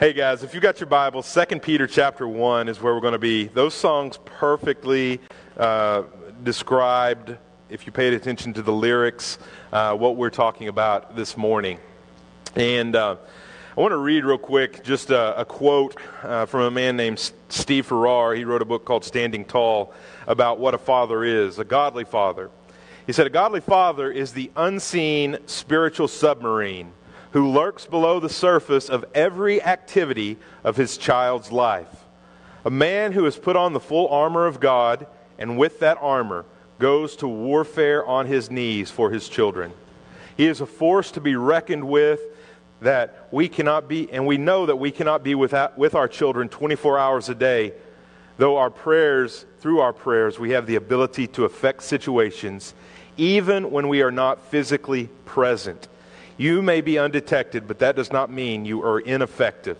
Hey guys, if you got your Bible, 2 Peter chapter 1 is where we're going to be. Those songs perfectly uh, described, if you paid attention to the lyrics, uh, what we're talking about this morning. And uh, I want to read real quick just a, a quote uh, from a man named Steve Farrar. He wrote a book called Standing Tall about what a father is, a godly father. He said, A godly father is the unseen spiritual submarine who lurks below the surface of every activity of his child's life. A man who has put on the full armor of God and with that armor goes to warfare on his knees for his children. He is a force to be reckoned with that we cannot be, and we know that we cannot be without, with our children 24 hours a day, though our prayers, through our prayers, we have the ability to affect situations even when we are not physically present. You may be undetected, but that does not mean you are ineffective.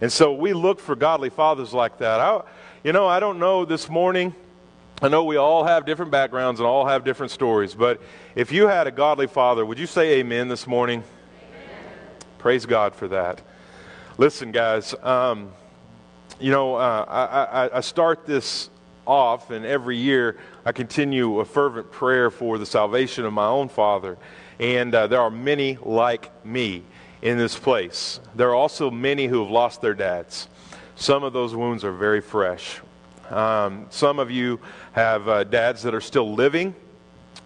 And so we look for godly fathers like that. I, you know, I don't know this morning. I know we all have different backgrounds and all have different stories, but if you had a godly father, would you say amen this morning? Amen. Praise God for that. Listen, guys, um, you know, uh, I, I, I start this off, and every year I continue a fervent prayer for the salvation of my own father. And uh, there are many like me in this place. There are also many who have lost their dads. Some of those wounds are very fresh. Um, some of you have uh, dads that are still living.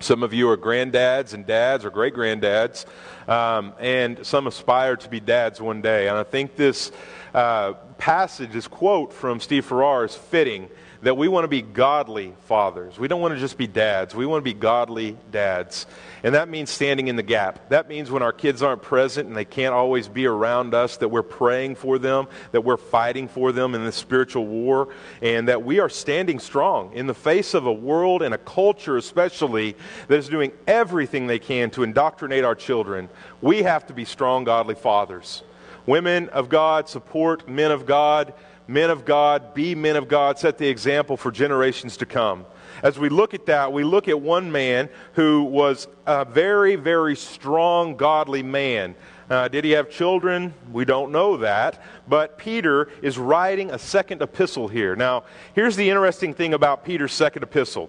Some of you are granddads and dads or great granddads. Um, and some aspire to be dads one day. And I think this uh, passage, this quote from Steve Farrar, is fitting that we want to be godly fathers. We don't want to just be dads. We want to be godly dads. And that means standing in the gap. That means when our kids aren't present and they can't always be around us, that we're praying for them, that we're fighting for them in the spiritual war, and that we are standing strong in the face of a world and a culture, especially, that is doing everything they can to indoctrinate our children. We have to be strong, godly fathers. Women of God support men of God men of God, be men of God, set the example for generations to come. As we look at that, we look at one man who was a very, very strong, godly man. Uh, did he have children? We don't know that. But Peter is writing a second epistle here. Now, here's the interesting thing about Peter's second epistle.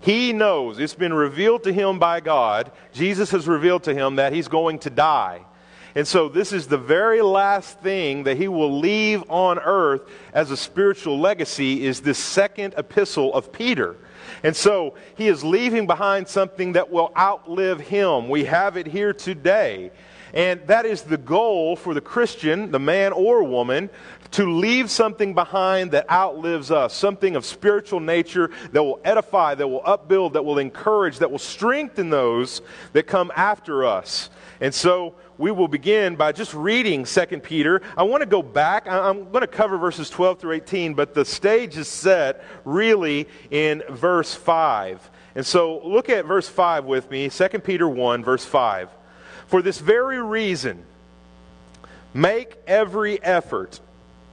He knows, it's been revealed to him by God, Jesus has revealed to him that he's going to die. And so, this is the very last thing that he will leave on earth as a spiritual legacy is this second epistle of Peter. And so, he is leaving behind something that will outlive him. We have it here today. And that is the goal for the Christian, the man or woman, to leave something behind that outlives us, something of spiritual nature that will edify, that will upbuild, that will encourage, that will strengthen those that come after us. And so we will begin by just reading 2 Peter. I want to go back. I'm going to cover verses 12 through 18, but the stage is set really in verse 5. And so look at verse 5 with me 2 Peter 1, verse 5. For this very reason, make every effort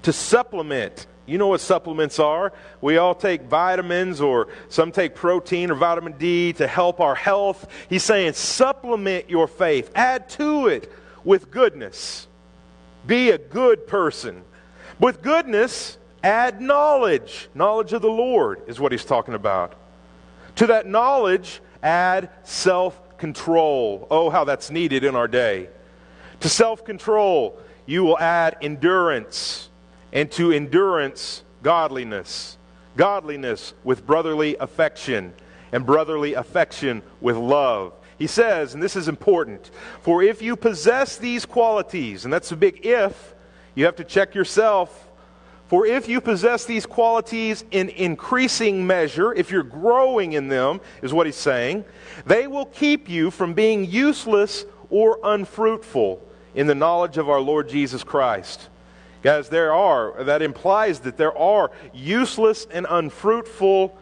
to supplement you know what supplements are? We all take vitamins or some take protein or vitamin D to help our health. He's saying supplement your faith, add to it with goodness. Be a good person. With goodness, add knowledge. Knowledge of the Lord is what he's talking about. To that knowledge, add self control. Oh, how that's needed in our day. To self control, you will add endurance and to endurance, godliness. Godliness with brotherly affection, and brotherly affection with love. He says, and this is important, for if you possess these qualities, and that's a big if, you have to check yourself. For if you possess these qualities in increasing measure, if you're growing in them, is what he's saying, they will keep you from being useless or unfruitful in the knowledge of our Lord Jesus Christ. Guys, there are, that implies that there are useless and unfruitful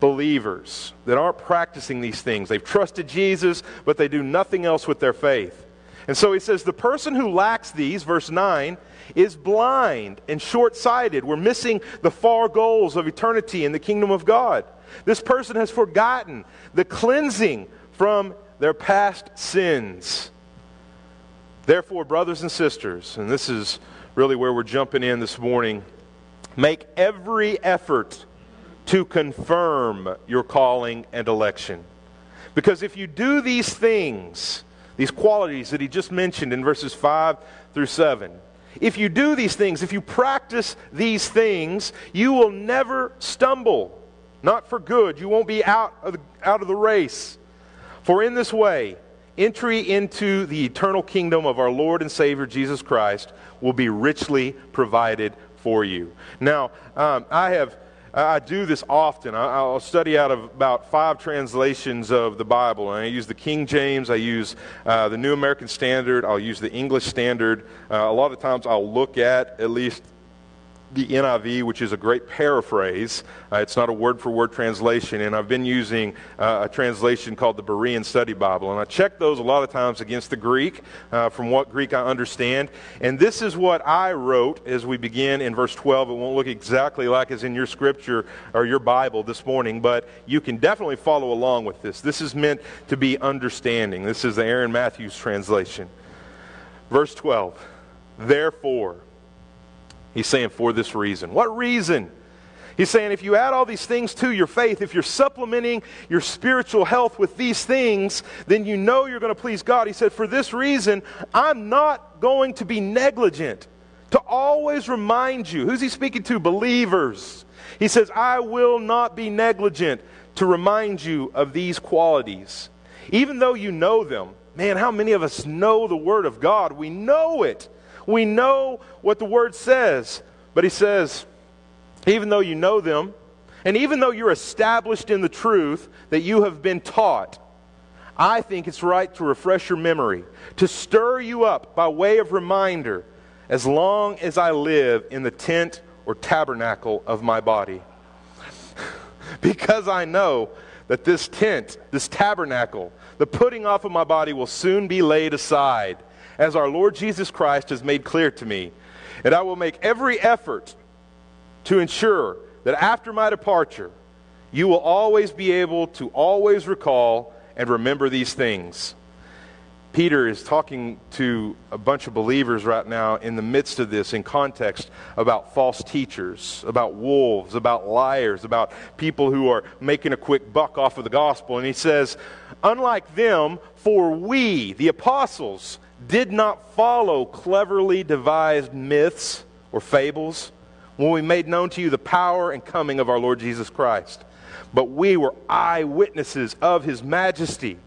believers that aren't practicing these things. They've trusted Jesus, but they do nothing else with their faith. And so he says, the person who lacks these, verse 9, is blind and short sighted. We're missing the far goals of eternity in the kingdom of God. This person has forgotten the cleansing from their past sins. Therefore, brothers and sisters, and this is really where we're jumping in this morning, make every effort to confirm your calling and election. Because if you do these things, these qualities that he just mentioned in verses 5 through 7, if you do these things, if you practice these things, you will never stumble. Not for good. You won't be out of the, out of the race. For in this way, entry into the eternal kingdom of our Lord and Savior Jesus Christ will be richly provided for you. Now, um, I have I do this often. I'll study out of about five translations of the Bible. And I use the King James, I use uh, the New American Standard, I'll use the English Standard. Uh, a lot of times I'll look at at least the NIV, which is a great paraphrase. Uh, it's not a word for word translation, and I've been using uh, a translation called the Berean Study Bible. And I check those a lot of times against the Greek, uh, from what Greek I understand. And this is what I wrote as we begin in verse 12. It won't look exactly like as in your scripture or your Bible this morning, but you can definitely follow along with this. This is meant to be understanding. This is the Aaron Matthews translation. Verse 12. Therefore, He's saying, for this reason. What reason? He's saying, if you add all these things to your faith, if you're supplementing your spiritual health with these things, then you know you're going to please God. He said, for this reason, I'm not going to be negligent to always remind you. Who's he speaking to? Believers. He says, I will not be negligent to remind you of these qualities. Even though you know them, man, how many of us know the Word of God? We know it. We know what the word says, but he says, even though you know them, and even though you're established in the truth that you have been taught, I think it's right to refresh your memory, to stir you up by way of reminder, as long as I live in the tent or tabernacle of my body. because I know that this tent, this tabernacle, the putting off of my body will soon be laid aside as our Lord Jesus Christ has made clear to me. And I will make every effort to ensure that after my departure, you will always be able to always recall and remember these things. Peter is talking to a bunch of believers right now in the midst of this, in context, about false teachers, about wolves, about liars, about people who are making a quick buck off of the gospel. And he says, Unlike them, for we, the apostles, did not follow cleverly devised myths or fables when we made known to you the power and coming of our Lord Jesus Christ. But we were eyewitnesses of his majesty.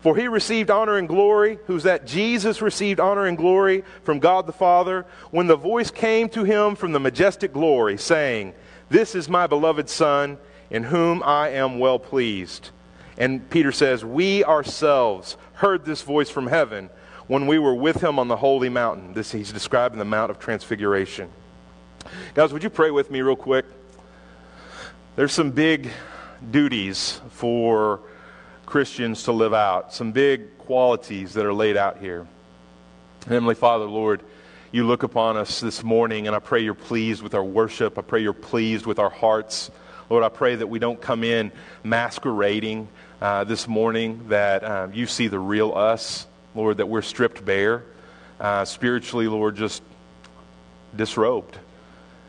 For he received honor and glory. Who's that? Jesus received honor and glory from God the Father when the voice came to him from the majestic glory, saying, This is my beloved Son, in whom I am well pleased. And Peter says, We ourselves heard this voice from heaven when we were with him on the holy mountain. This he's describing the Mount of Transfiguration. Guys, would you pray with me real quick? There's some big duties for Christians to live out, some big qualities that are laid out here. Heavenly Father, Lord, you look upon us this morning, and I pray you're pleased with our worship. I pray you're pleased with our hearts. Lord, I pray that we don't come in masquerading uh, this morning, that um, you see the real us. Lord, that we're stripped bare, uh, spiritually, Lord, just disrobed.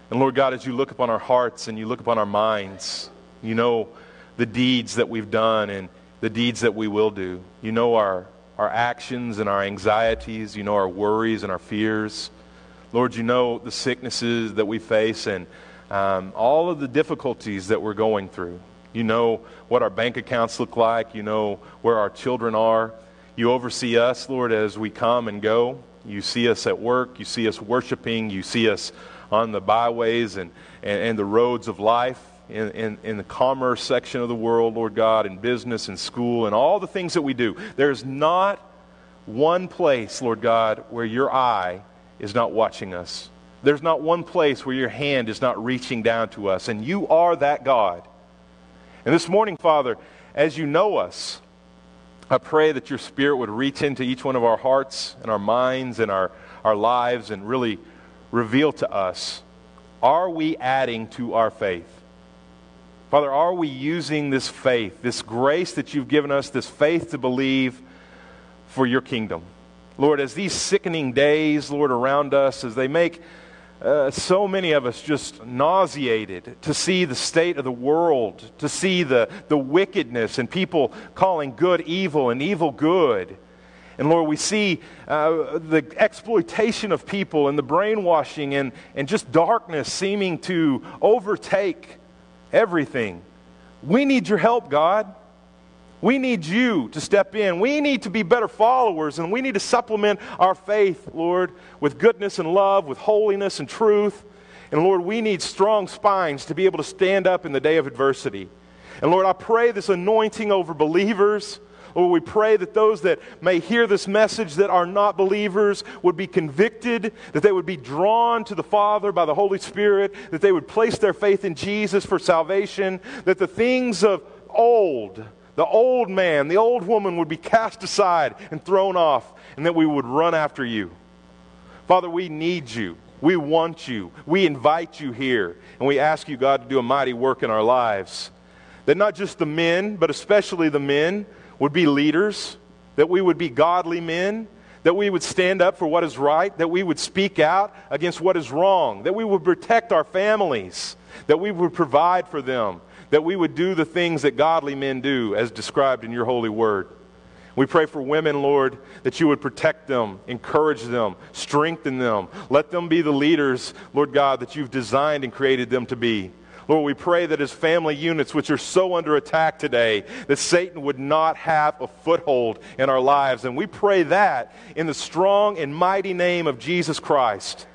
And Lord God, as you look upon our hearts and you look upon our minds, you know the deeds that we've done and the deeds that we will do. You know our, our actions and our anxieties. You know our worries and our fears. Lord, you know the sicknesses that we face and um, all of the difficulties that we're going through. You know what our bank accounts look like. You know where our children are. You oversee us, Lord, as we come and go. You see us at work. You see us worshiping. You see us on the byways and, and, and the roads of life, in, in, in, the commerce section of the world, Lord God, in business and school, and all the things that we do. There's not one place, Lord God, where your eye is not watching us. There's not one place where your hand is not reaching down to us. And you are that God. And this morning, Father, as you know us, I pray that your Spirit would reach into each one of our hearts and our minds and our, our lives and really reveal to us are we adding to our faith? Father, are we using this faith, this grace that you've given us, this faith to believe for your kingdom? Lord, as these sickening days, Lord, around us, as they make uh, so many of us just nauseated to see the state of the world, to see the, the wickedness and people calling good evil and evil good. And Lord, we see uh, the exploitation of people and the brainwashing and, and just darkness seeming to overtake everything. We need your help, God. We need you to step in. We need to be better followers, and we need to supplement our faith, Lord, with goodness and love, with holiness and truth. And Lord, we need strong spines to be able to stand up in the day of adversity. And Lord, I pray this anointing over believers. Lord, we pray that those that may hear this message that are not believers would be convicted, that they would be drawn to the Father by the Holy Spirit, that they would place their faith in Jesus for salvation, that the things of old, the old man, the old woman would be cast aside and thrown off, and that we would run after you. Father, we need you. We want you. We invite you here. And we ask you, God, to do a mighty work in our lives. That not just the men, but especially the men, would be leaders, that we would be godly men, that we would stand up for what is right, that we would speak out against what is wrong, that we would protect our families, that we would provide for them, that we would do the things that godly men do as described in your holy word. We pray for women, Lord, that you would protect them, encourage them, strengthen them. Let them be the leaders, Lord God, that you've designed and created them to be. Lord, we pray that as family units, which are so under attack today, that Satan would not have a foothold in our lives. And we pray that in the strong and mighty name of Jesus Christ.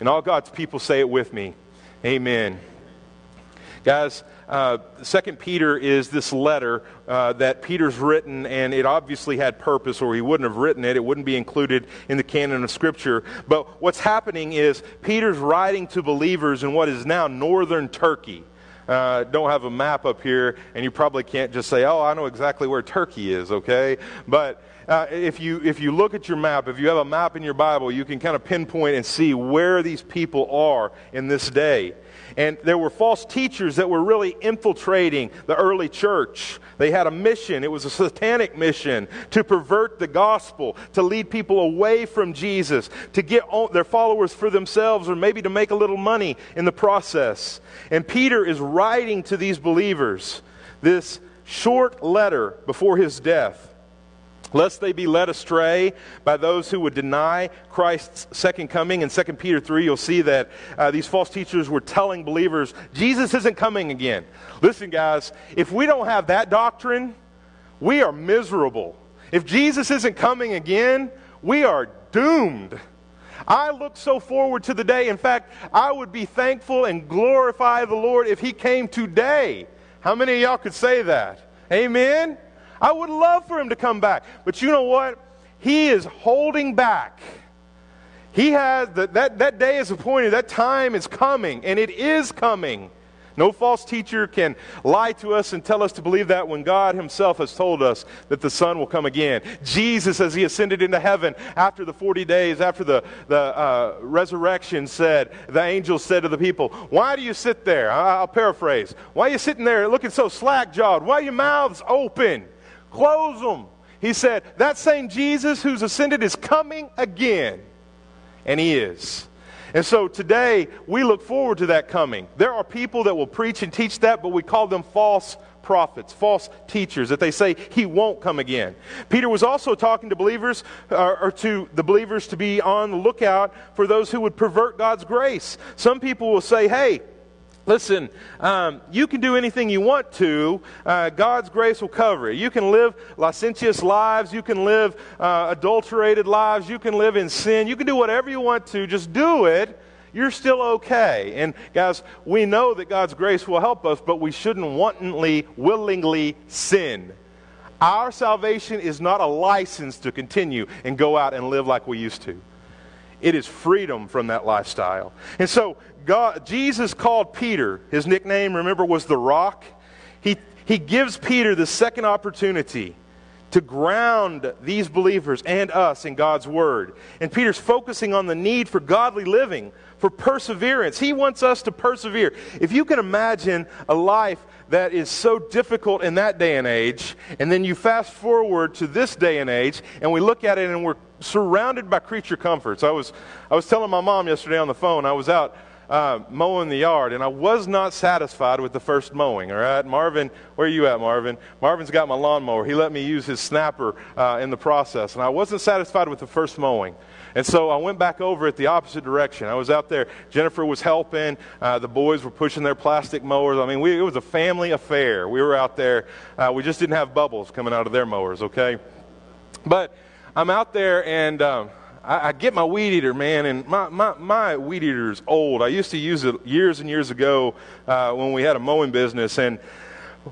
And all God's people say it with me. Amen. Guys, uh, Second Peter is this letter uh, that Peter's written, and it obviously had purpose, or he wouldn't have written it. It wouldn't be included in the canon of Scripture. But what's happening is Peter's writing to believers in what is now northern Turkey. Uh, don't have a map up here, and you probably can't just say, "Oh, I know exactly where Turkey is." Okay, but uh, if, you, if you look at your map, if you have a map in your Bible, you can kind of pinpoint and see where these people are in this day. And there were false teachers that were really infiltrating the early church. They had a mission, it was a satanic mission to pervert the gospel, to lead people away from Jesus, to get their followers for themselves, or maybe to make a little money in the process. And Peter is writing to these believers this short letter before his death lest they be led astray by those who would deny Christ's second coming. In 2 Peter 3, you'll see that uh, these false teachers were telling believers, Jesus isn't coming again. Listen, guys, if we don't have that doctrine, we are miserable. If Jesus isn't coming again, we are doomed. I look so forward to the day. In fact, I would be thankful and glorify the Lord if He came today. How many of y'all could say that? Amen? I would love for him to come back. But you know what? He is holding back. He has the, that, that day is appointed, that time is coming, and it is coming. No false teacher can lie to us and tell us to believe that when God Himself has told us that the Son will come again. Jesus, as He ascended into heaven after the 40 days, after the, the uh, resurrection, said, the angel said to the people, Why do you sit there? I'll paraphrase. Why are you sitting there looking so slack jawed? Why are your mouths open? Close them. He said, That same Jesus who's ascended is coming again. And he is. And so today, we look forward to that coming. There are people that will preach and teach that, but we call them false prophets, false teachers, that they say he won't come again. Peter was also talking to believers, uh, or to the believers to be on the lookout for those who would pervert God's grace. Some people will say, hey, Listen, um, you can do anything you want to. Uh, God's grace will cover it. You can live licentious lives. You can live uh, adulterated lives. You can live in sin. You can do whatever you want to. Just do it. You're still okay. And guys, we know that God's grace will help us, but we shouldn't wantonly, willingly sin. Our salvation is not a license to continue and go out and live like we used to. It is freedom from that lifestyle. And so God, Jesus called Peter, his nickname, remember, was the rock. He, he gives Peter the second opportunity to ground these believers and us in God's Word. And Peter's focusing on the need for godly living, for perseverance. He wants us to persevere. If you can imagine a life that is so difficult in that day and age, and then you fast forward to this day and age, and we look at it and we're surrounded by creature comforts. I was, I was telling my mom yesterday on the phone, I was out uh, mowing the yard, and I was not satisfied with the first mowing. All right, Marvin, where are you at, Marvin? Marvin's got my lawnmower. He let me use his snapper uh, in the process, and I wasn't satisfied with the first mowing. And so I went back over it the opposite direction. I was out there. Jennifer was helping. Uh, the boys were pushing their plastic mowers. I mean, we, it was a family affair. We were out there. Uh, we just didn't have bubbles coming out of their mowers, okay? But I'm out there and um, I, I, get my weed eater, man, and my, my, my weed eater is old. I used to use it years and years ago uh, when we had a mowing business. And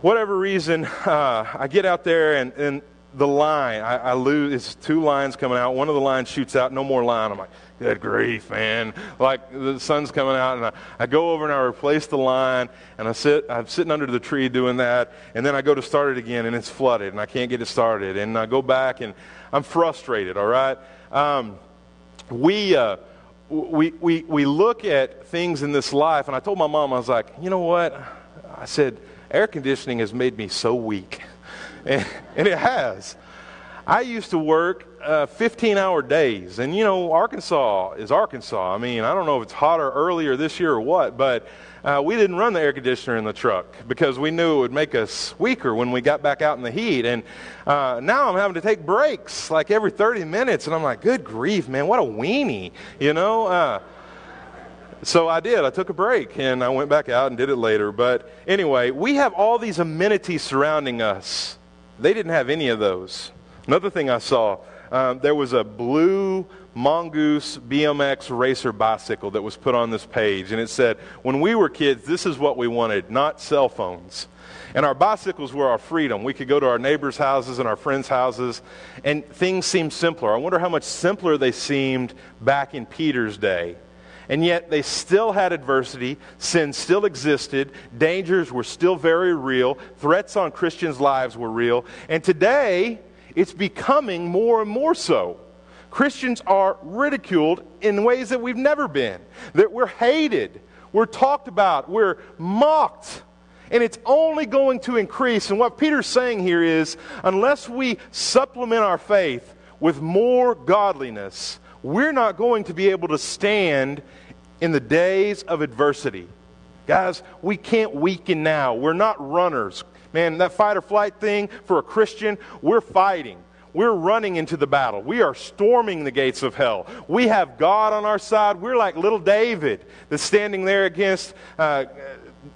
whatever reason, uh, I get out there and, and the line, I, I, lose, it's two lines coming out. One of the lines shoots out, no more line. I'm like, good grief, man. Like the sun's coming out, and I, I go over and I replace the line, and I sit, I'm sitting under the tree doing that, and then I go to start it again, and it's flooded, and I can't get it started. And I go back, and I'm frustrated, all right? Um, we, uh, we, we, we look at things in this life, and I told my mom, I was like, you know what? I said, air conditioning has made me so weak. And, and it has. I used to work uh, 15 hour days. And, you know, Arkansas is Arkansas. I mean, I don't know if it's hotter earlier this year or what, but uh, we didn't run the air conditioner in the truck because we knew it would make us weaker when we got back out in the heat. And uh, now I'm having to take breaks like every 30 minutes. And I'm like, good grief, man, what a weenie, you know? Uh, so I did. I took a break and I went back out and did it later. But anyway, we have all these amenities surrounding us they didn't have any of those. Another thing I saw, um, there was a blue Mongoose BMX racer bicycle that was put on this page, and it said, When we were kids, this is what we wanted, not cell phones. And our bicycles were our freedom. We could go to our neighbors' houses and our friends' houses, and things seemed simpler. I wonder how much simpler they seemed back in Peter's day. And yet they still had adversity. Sin still existed. Dangers were still very real. Threats on Christians' lives were real. And today, it's becoming more and more so. Christians are ridiculed in ways that we've never been, that we're hated, we're talked about, we're mocked. And it's only going to increase. And what Peter's saying here is unless we supplement our faith with more godliness, we're not going to be able to stand in the days of adversity. Guys, we can't weaken now. We're not runners. Man, that fight or flight thing for a Christian, we're fighting. We're running into the battle. We are storming the gates of hell. We have God on our side. We're like little David that's standing there against uh,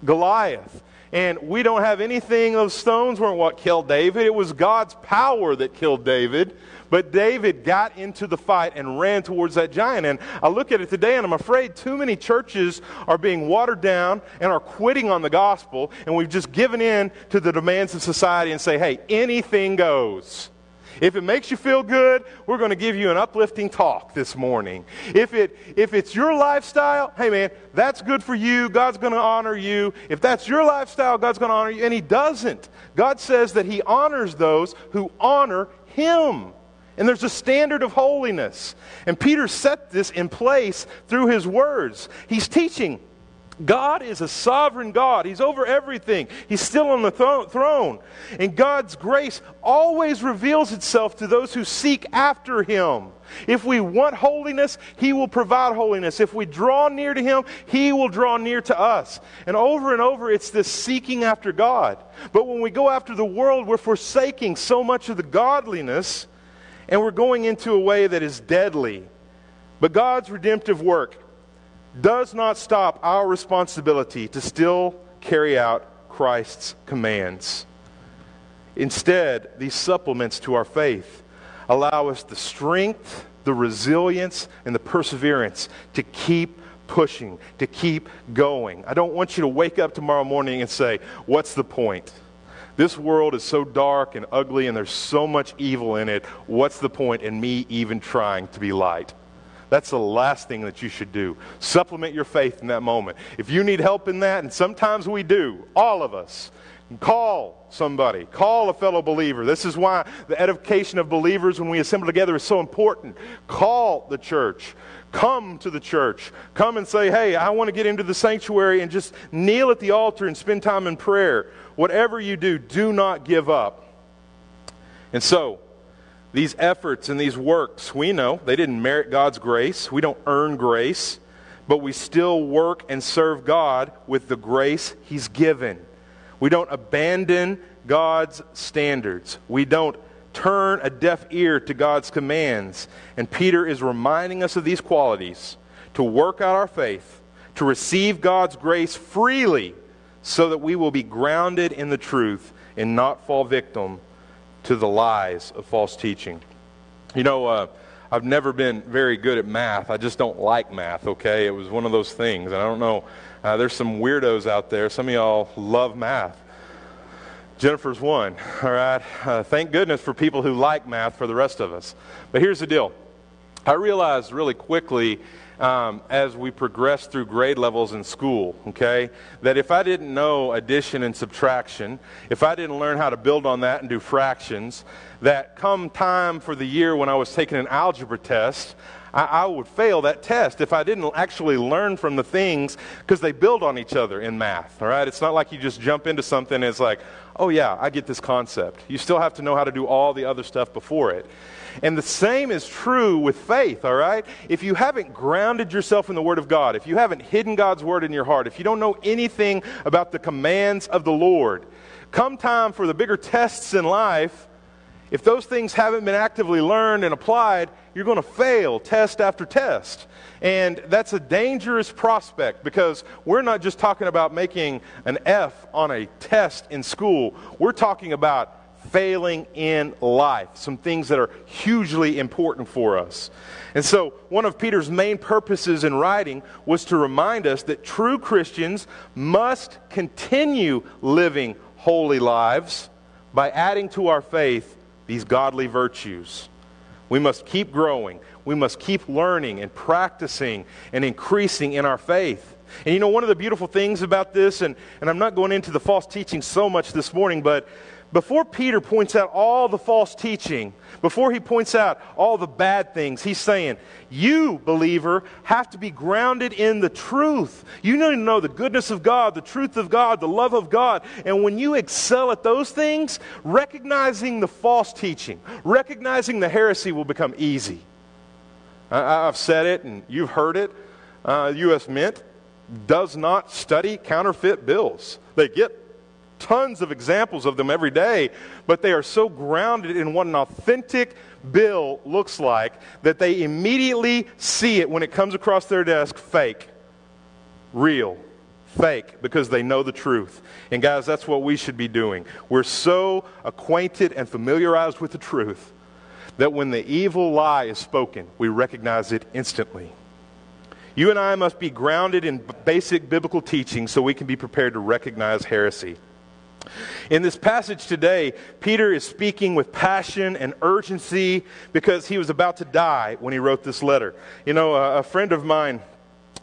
Goliath. And we don't have anything, those stones weren't what killed David. It was God's power that killed David. But David got into the fight and ran towards that giant. And I look at it today and I'm afraid too many churches are being watered down and are quitting on the gospel. And we've just given in to the demands of society and say, hey, anything goes. If it makes you feel good, we're going to give you an uplifting talk this morning. If, it, if it's your lifestyle, hey man, that's good for you. God's going to honor you. If that's your lifestyle, God's going to honor you. And He doesn't. God says that He honors those who honor Him. And there's a standard of holiness. And Peter set this in place through his words. He's teaching God is a sovereign God. He's over everything. He's still on the th- throne. And God's grace always reveals itself to those who seek after Him. If we want holiness, He will provide holiness. If we draw near to Him, He will draw near to us. And over and over, it's this seeking after God. But when we go after the world, we're forsaking so much of the godliness and we're going into a way that is deadly. But God's redemptive work does not stop our responsibility to still carry out Christ's commands. Instead, these supplements to our faith allow us the strength, the resilience, and the perseverance to keep pushing, to keep going. I don't want you to wake up tomorrow morning and say, What's the point? This world is so dark and ugly, and there's so much evil in it. What's the point in me even trying to be light? That's the last thing that you should do. Supplement your faith in that moment. If you need help in that, and sometimes we do, all of us, call somebody, call a fellow believer. This is why the edification of believers when we assemble together is so important. Call the church. Come to the church. Come and say, hey, I want to get into the sanctuary and just kneel at the altar and spend time in prayer. Whatever you do, do not give up. And so, these efforts and these works, we know they didn't merit God's grace. We don't earn grace, but we still work and serve God with the grace He's given. We don't abandon God's standards. We don't turn a deaf ear to God's commands. And Peter is reminding us of these qualities to work out our faith, to receive God's grace freely, so that we will be grounded in the truth and not fall victim to the lies of false teaching. You know, uh, I've never been very good at math. I just don't like math, okay? It was one of those things. And I don't know, uh, there's some weirdos out there. Some of y'all love math. Jennifer's one, all right? Uh, thank goodness for people who like math for the rest of us. But here's the deal I realized really quickly um, as we progress through grade levels in school, okay? That if I didn't know addition and subtraction, if I didn't learn how to build on that and do fractions, that come time for the year when I was taking an algebra test, I, I would fail that test if I didn't actually learn from the things because they build on each other in math, all right? It's not like you just jump into something and it's like, oh yeah, I get this concept. You still have to know how to do all the other stuff before it. And the same is true with faith, all right? If you haven't grounded yourself in the Word of God, if you haven't hidden God's Word in your heart, if you don't know anything about the commands of the Lord, come time for the bigger tests in life, if those things haven't been actively learned and applied, you're going to fail test after test. And that's a dangerous prospect because we're not just talking about making an F on a test in school. We're talking about failing in life, some things that are hugely important for us. And so, one of Peter's main purposes in writing was to remind us that true Christians must continue living holy lives by adding to our faith these godly virtues. We must keep growing. We must keep learning and practicing and increasing in our faith. And you know, one of the beautiful things about this, and, and I'm not going into the false teaching so much this morning, but before Peter points out all the false teaching, before he points out all the bad things, he's saying, You, believer, have to be grounded in the truth. You need to know the goodness of God, the truth of God, the love of God. And when you excel at those things, recognizing the false teaching, recognizing the heresy will become easy. I, have said it, and you've heard it. Uh, U.S. Mint does not study counterfeit bills. They get tons of examples of them every day, but they are so grounded in what an authentic bill looks like that they immediately see it when it comes across their desk fake, real, fake, because they know the truth. And guys, that's what we should be doing. We're so acquainted and familiarized with the truth that when the evil lie is spoken, we recognize it instantly. You and I must be grounded in basic biblical teaching so we can be prepared to recognize heresy. In this passage today, Peter is speaking with passion and urgency because he was about to die when he wrote this letter. You know, a, a friend of mine,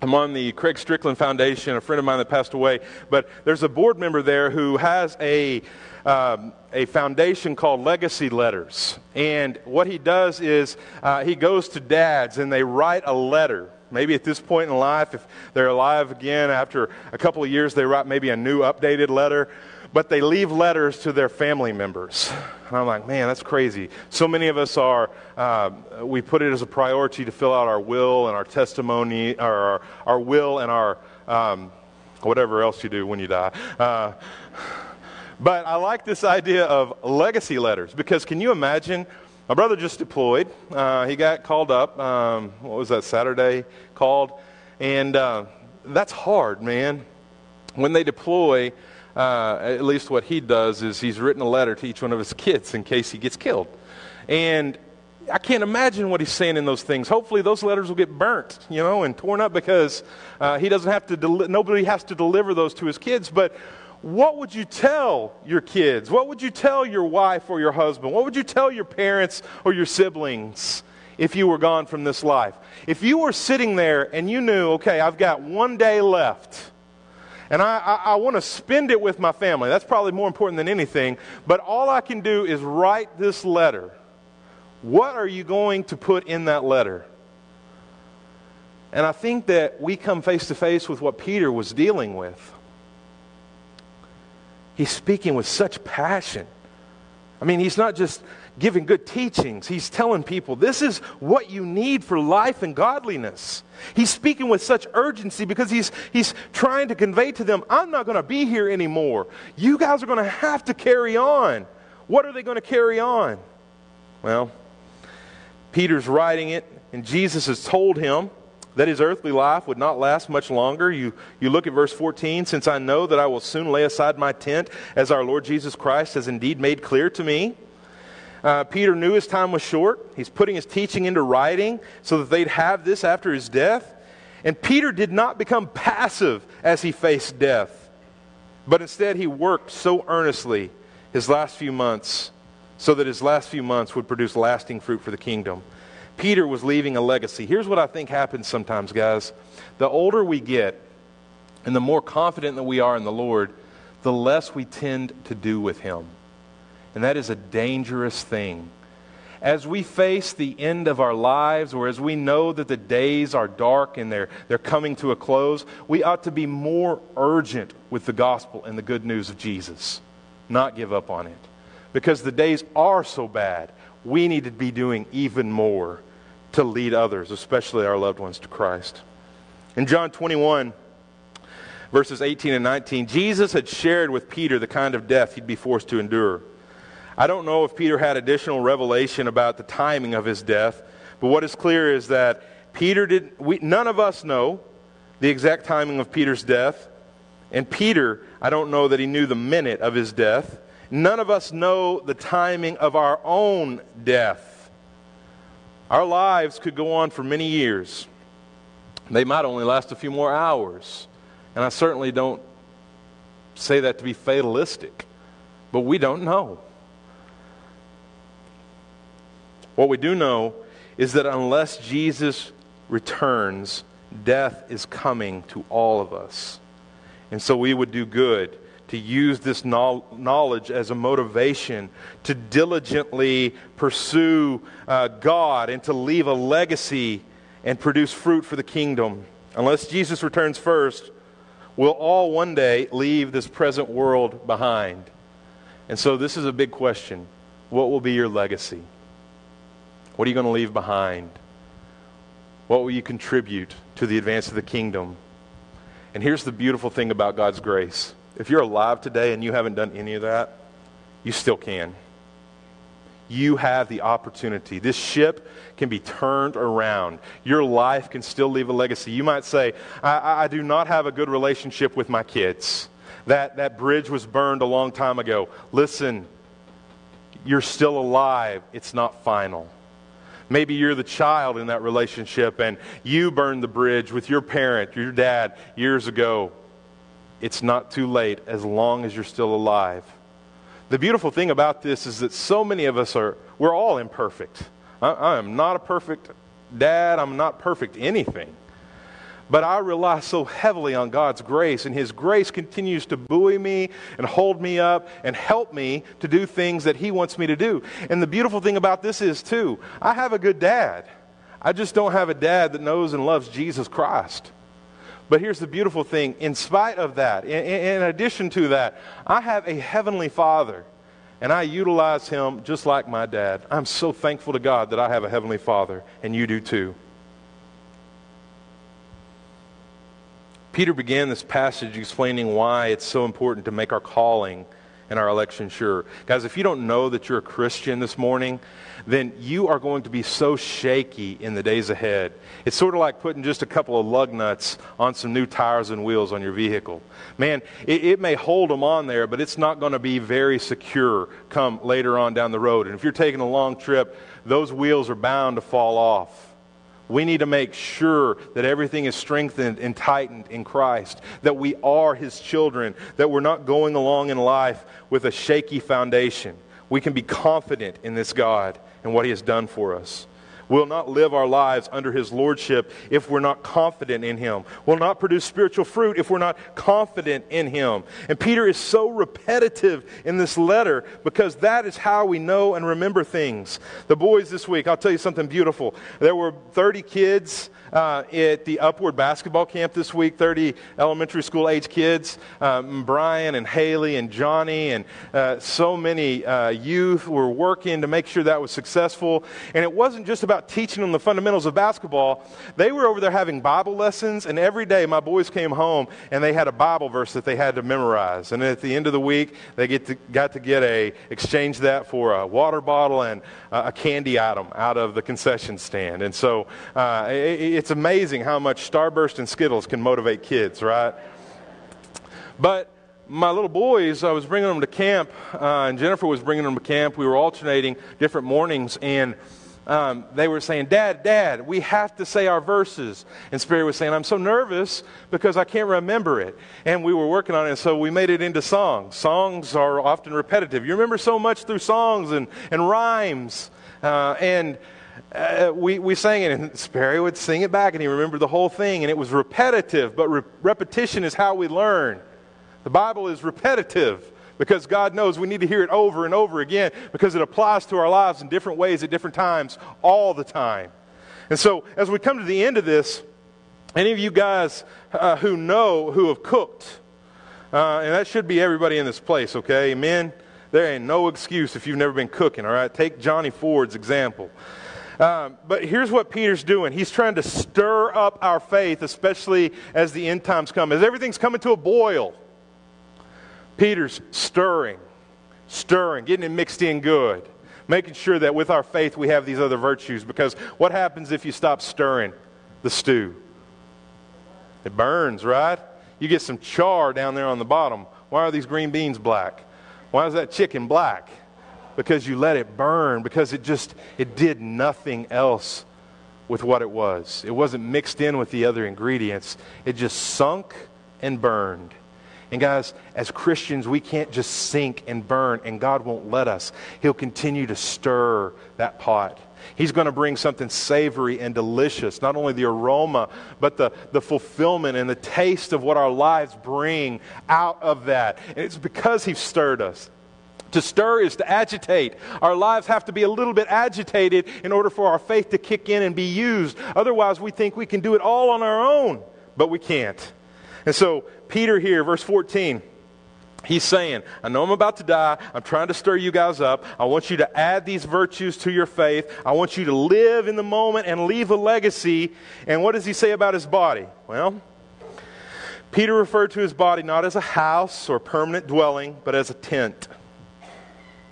I'm on the Craig Strickland Foundation, a friend of mine that passed away, but there's a board member there who has a, um, a foundation called Legacy Letters. And what he does is uh, he goes to dads and they write a letter. Maybe at this point in life, if they're alive again after a couple of years, they write maybe a new updated letter but they leave letters to their family members. And I'm like, man, that's crazy. So many of us are, uh, we put it as a priority to fill out our will and our testimony, or our, our will and our um, whatever else you do when you die. Uh, but I like this idea of legacy letters because can you imagine? My brother just deployed. Uh, he got called up. Um, what was that, Saturday? Called. And uh, that's hard, man. When they deploy, uh, at least what he does is he's written a letter to each one of his kids in case he gets killed. And I can't imagine what he's saying in those things. Hopefully, those letters will get burnt, you know, and torn up because uh, he doesn't have to. Deli- nobody has to deliver those to his kids. But what would you tell your kids? What would you tell your wife or your husband? What would you tell your parents or your siblings if you were gone from this life? If you were sitting there and you knew, okay, I've got one day left and I, I, I want to spend it with my family. That's probably more important than anything. But all I can do is write this letter. What are you going to put in that letter? And I think that we come face to face with what Peter was dealing with. He's speaking with such passion. I mean, he's not just giving good teachings. He's telling people this is what you need for life and godliness. He's speaking with such urgency because he's, he's trying to convey to them, I'm not going to be here anymore. You guys are going to have to carry on. What are they going to carry on? Well, Peter's writing it, and Jesus has told him that his earthly life would not last much longer. You, you look at verse 14, since I know that I will soon lay aside my tent, as our Lord Jesus Christ has indeed made clear to me. Uh, Peter knew his time was short. He's putting his teaching into writing so that they'd have this after his death. And Peter did not become passive as he faced death, but instead he worked so earnestly his last few months so that his last few months would produce lasting fruit for the kingdom. Peter was leaving a legacy. Here's what I think happens sometimes, guys. The older we get and the more confident that we are in the Lord, the less we tend to do with him. And that is a dangerous thing. As we face the end of our lives, or as we know that the days are dark and they're, they're coming to a close, we ought to be more urgent with the gospel and the good news of Jesus, not give up on it. Because the days are so bad, we need to be doing even more to lead others, especially our loved ones, to Christ. In John 21, verses 18 and 19, Jesus had shared with Peter the kind of death he'd be forced to endure. I don't know if Peter had additional revelation about the timing of his death, but what is clear is that Peter did we, none of us know the exact timing of Peter's death, and Peter, I don't know that he knew the minute of his death. None of us know the timing of our own death. Our lives could go on for many years. They might only last a few more hours. And I certainly don't say that to be fatalistic, but we don't know. What we do know is that unless Jesus returns, death is coming to all of us. And so we would do good to use this knowledge as a motivation to diligently pursue uh, God and to leave a legacy and produce fruit for the kingdom. Unless Jesus returns first, we'll all one day leave this present world behind. And so this is a big question. What will be your legacy? What are you going to leave behind? What will you contribute to the advance of the kingdom? And here's the beautiful thing about God's grace. If you're alive today and you haven't done any of that, you still can. You have the opportunity. This ship can be turned around. Your life can still leave a legacy. You might say, I, I do not have a good relationship with my kids. That, that bridge was burned a long time ago. Listen, you're still alive. It's not final. Maybe you're the child in that relationship and you burned the bridge with your parent, your dad, years ago. It's not too late as long as you're still alive. The beautiful thing about this is that so many of us are, we're all imperfect. I, I am not a perfect dad, I'm not perfect anything. But I rely so heavily on God's grace, and His grace continues to buoy me and hold me up and help me to do things that He wants me to do. And the beautiful thing about this is, too, I have a good dad. I just don't have a dad that knows and loves Jesus Christ. But here's the beautiful thing in spite of that, in, in addition to that, I have a heavenly Father and I utilize him just like my dad. I'm so thankful to God that I have a Heavenly Father, and you do too. Peter began this passage explaining why it's so important to make our calling and our election sure. Guys, if you don't know that you're a Christian this morning, then you are going to be so shaky in the days ahead. It's sort of like putting just a couple of lug nuts on some new tires and wheels on your vehicle. Man, it, it may hold them on there, but it's not going to be very secure come later on down the road. And if you're taking a long trip, those wheels are bound to fall off. We need to make sure that everything is strengthened and tightened in Christ, that we are His children, that we're not going along in life with a shaky foundation. We can be confident in this God and what He has done for us. We'll not live our lives under his lordship if we're not confident in him. We'll not produce spiritual fruit if we're not confident in him. And Peter is so repetitive in this letter because that is how we know and remember things. The boys this week, I'll tell you something beautiful. There were 30 kids uh, at the Upward basketball camp this week, 30 elementary school age kids. Um, Brian and Haley and Johnny and uh, so many uh, youth were working to make sure that was successful. And it wasn't just about teaching them the fundamentals of basketball, they were over there having Bible lessons. And every day my boys came home and they had a Bible verse that they had to memorize. And at the end of the week, they get to, got to get a exchange that for a water bottle and a candy item out of the concession stand. And so uh, it, it's amazing how much Starburst and Skittles can motivate kids, right? But my little boys, I was bringing them to camp, uh, and Jennifer was bringing them to camp. We were alternating different mornings, and um, they were saying, Dad, Dad, we have to say our verses. And Spirit was saying, I'm so nervous because I can't remember it. And we were working on it, so we made it into songs. Songs are often repetitive. You remember so much through songs and, and rhymes. Uh, and uh, we, we sang it, and Sperry would sing it back, and he remembered the whole thing, and it was repetitive, but re- repetition is how we learn. The Bible is repetitive because God knows we need to hear it over and over again because it applies to our lives in different ways at different times all the time. And so, as we come to the end of this, any of you guys uh, who know who have cooked, uh, and that should be everybody in this place, okay? Amen? There ain't no excuse if you've never been cooking, all right? Take Johnny Ford's example. Um, but here's what Peter's doing. He's trying to stir up our faith, especially as the end times come. As everything's coming to a boil, Peter's stirring, stirring, getting it mixed in good, making sure that with our faith we have these other virtues. Because what happens if you stop stirring the stew? It burns, right? You get some char down there on the bottom. Why are these green beans black? Why is that chicken black? Because you let it burn, because it just it did nothing else with what it was. It wasn't mixed in with the other ingredients. It just sunk and burned. And guys, as Christians, we can't just sink and burn, and God won't let us. He'll continue to stir that pot. He's going to bring something savory and delicious, not only the aroma, but the, the fulfillment and the taste of what our lives bring out of that. And it's because He's stirred us. To stir is to agitate. Our lives have to be a little bit agitated in order for our faith to kick in and be used. Otherwise, we think we can do it all on our own, but we can't. And so, Peter here, verse 14, he's saying, I know I'm about to die. I'm trying to stir you guys up. I want you to add these virtues to your faith. I want you to live in the moment and leave a legacy. And what does he say about his body? Well, Peter referred to his body not as a house or permanent dwelling, but as a tent.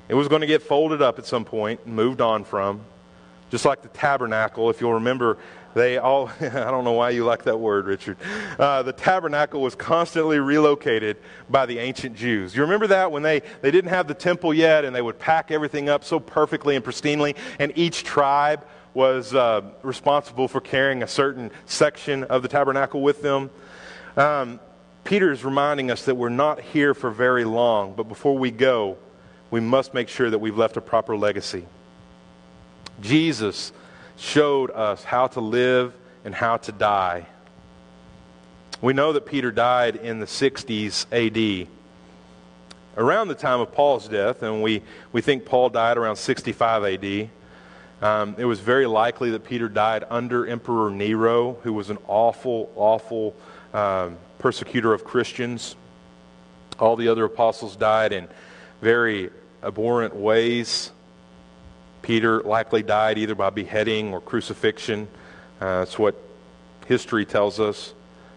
It was going to get folded up at some point and moved on from. Just like the tabernacle, if you'll remember, they all, I don't know why you like that word, Richard. Uh, the tabernacle was constantly relocated by the ancient Jews. You remember that when they, they didn't have the temple yet and they would pack everything up so perfectly and pristinely, and each tribe was uh, responsible for carrying a certain section of the tabernacle with them? Um, Peter is reminding us that we're not here for very long, but before we go, we must make sure that we've left a proper legacy. Jesus showed us how to live and how to die. We know that Peter died in the 60s AD, around the time of Paul's death, and we, we think Paul died around 65 AD. Um, it was very likely that Peter died under Emperor Nero, who was an awful, awful um, persecutor of Christians. All the other apostles died in very abhorrent ways. Peter likely died either by beheading or crucifixion. Uh, that's what history tells us.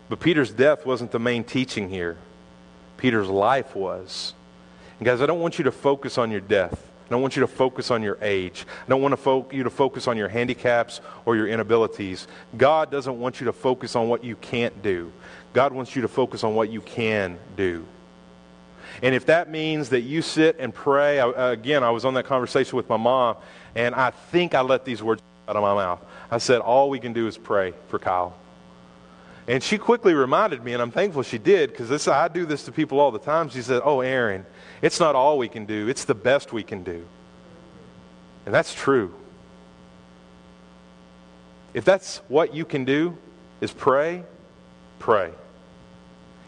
But Peter's death wasn't the main teaching here. Peter's life was. And guys, I don't want you to focus on your death. I don't want you to focus on your age. I don't want to fo- you to focus on your handicaps or your inabilities. God doesn't want you to focus on what you can't do. God wants you to focus on what you can do. And if that means that you sit and pray, I, again, I was on that conversation with my mom, and I think I let these words out of my mouth. I said, All we can do is pray for Kyle. And she quickly reminded me, and I'm thankful she did, because I do this to people all the time. She said, Oh, Aaron, it's not all we can do, it's the best we can do. And that's true. if that's what you can do, is pray, pray.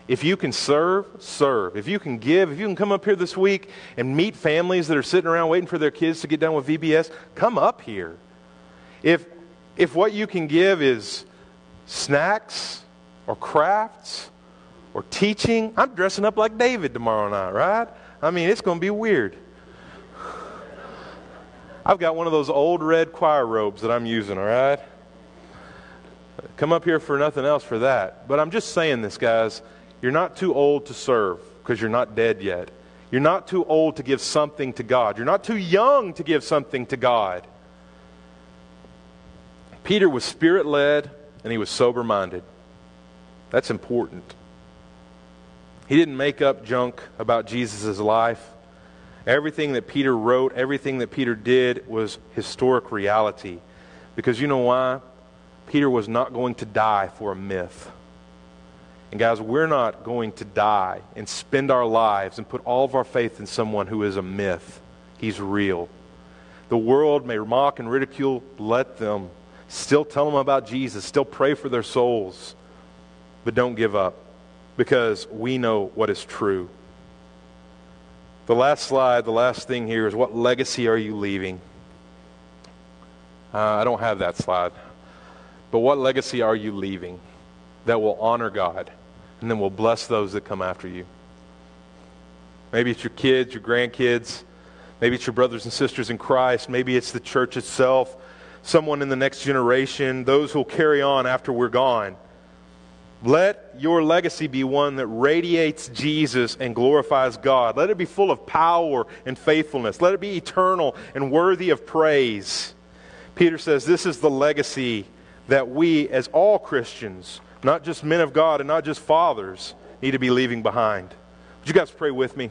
If you can serve, serve. If you can give, if you can come up here this week and meet families that are sitting around waiting for their kids to get done with VBS, come up here. If, if what you can give is snacks or crafts or teaching, I'm dressing up like David tomorrow night, right? I mean, it's going to be weird. I've got one of those old red choir robes that I'm using, all right? Come up here for nothing else for that. But I'm just saying this, guys. You're not too old to serve because you're not dead yet. You're not too old to give something to God. You're not too young to give something to God. Peter was spirit led and he was sober minded. That's important. He didn't make up junk about Jesus' life. Everything that Peter wrote, everything that Peter did was historic reality. Because you know why? Peter was not going to die for a myth. And guys, we're not going to die and spend our lives and put all of our faith in someone who is a myth. He's real. The world may mock and ridicule, let them. Still tell them about Jesus, still pray for their souls. But don't give up because we know what is true. The last slide, the last thing here is what legacy are you leaving? Uh, I don't have that slide. But what legacy are you leaving that will honor God and then we'll bless those that come after you? Maybe it's your kids, your grandkids. Maybe it's your brothers and sisters in Christ. Maybe it's the church itself, someone in the next generation, those who will carry on after we're gone. Let your legacy be one that radiates Jesus and glorifies God. Let it be full of power and faithfulness. Let it be eternal and worthy of praise. Peter says this is the legacy that we, as all Christians, not just men of God and not just fathers, need to be leaving behind. Would you guys pray with me?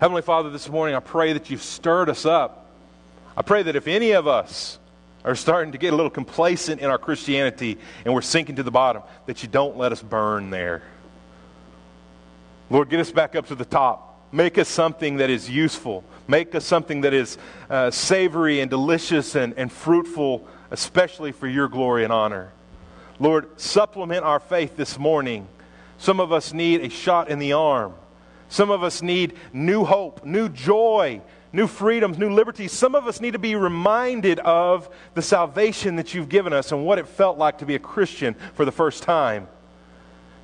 Heavenly Father, this morning I pray that you've stirred us up. I pray that if any of us are starting to get a little complacent in our Christianity and we're sinking to the bottom, that you don't let us burn there. Lord, get us back up to the top. Make us something that is useful. Make us something that is uh, savory and delicious and, and fruitful, especially for your glory and honor. Lord, supplement our faith this morning. Some of us need a shot in the arm. Some of us need new hope, new joy, new freedoms, new liberties. Some of us need to be reminded of the salvation that you've given us and what it felt like to be a Christian for the first time.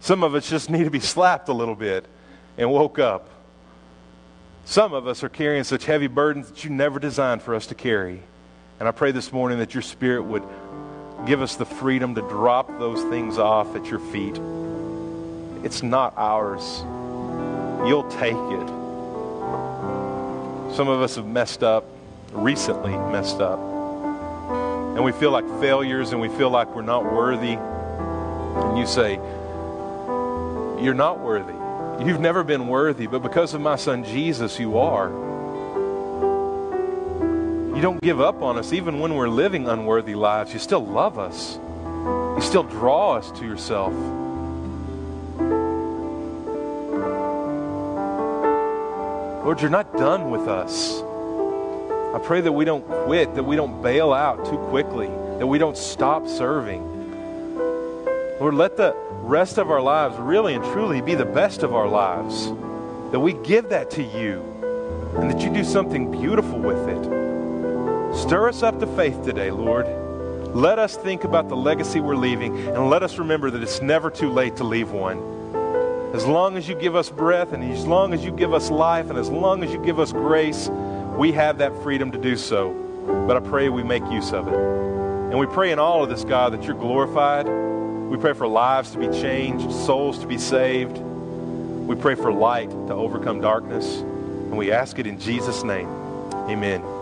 Some of us just need to be slapped a little bit and woke up. Some of us are carrying such heavy burdens that you never designed for us to carry. And I pray this morning that your Spirit would give us the freedom to drop those things off at your feet. It's not ours. You'll take it. Some of us have messed up, recently messed up. And we feel like failures and we feel like we're not worthy. And you say, You're not worthy. You've never been worthy, but because of my son Jesus, you are. You don't give up on us even when we're living unworthy lives. You still love us, you still draw us to yourself. Lord, you're not done with us. I pray that we don't quit, that we don't bail out too quickly, that we don't stop serving. Lord, let the rest of our lives really and truly be the best of our lives, that we give that to you, and that you do something beautiful with it. Stir us up to faith today, Lord. Let us think about the legacy we're leaving, and let us remember that it's never too late to leave one. As long as you give us breath, and as long as you give us life, and as long as you give us grace, we have that freedom to do so. But I pray we make use of it. And we pray in all of this, God, that you're glorified. We pray for lives to be changed, souls to be saved. We pray for light to overcome darkness. And we ask it in Jesus' name. Amen.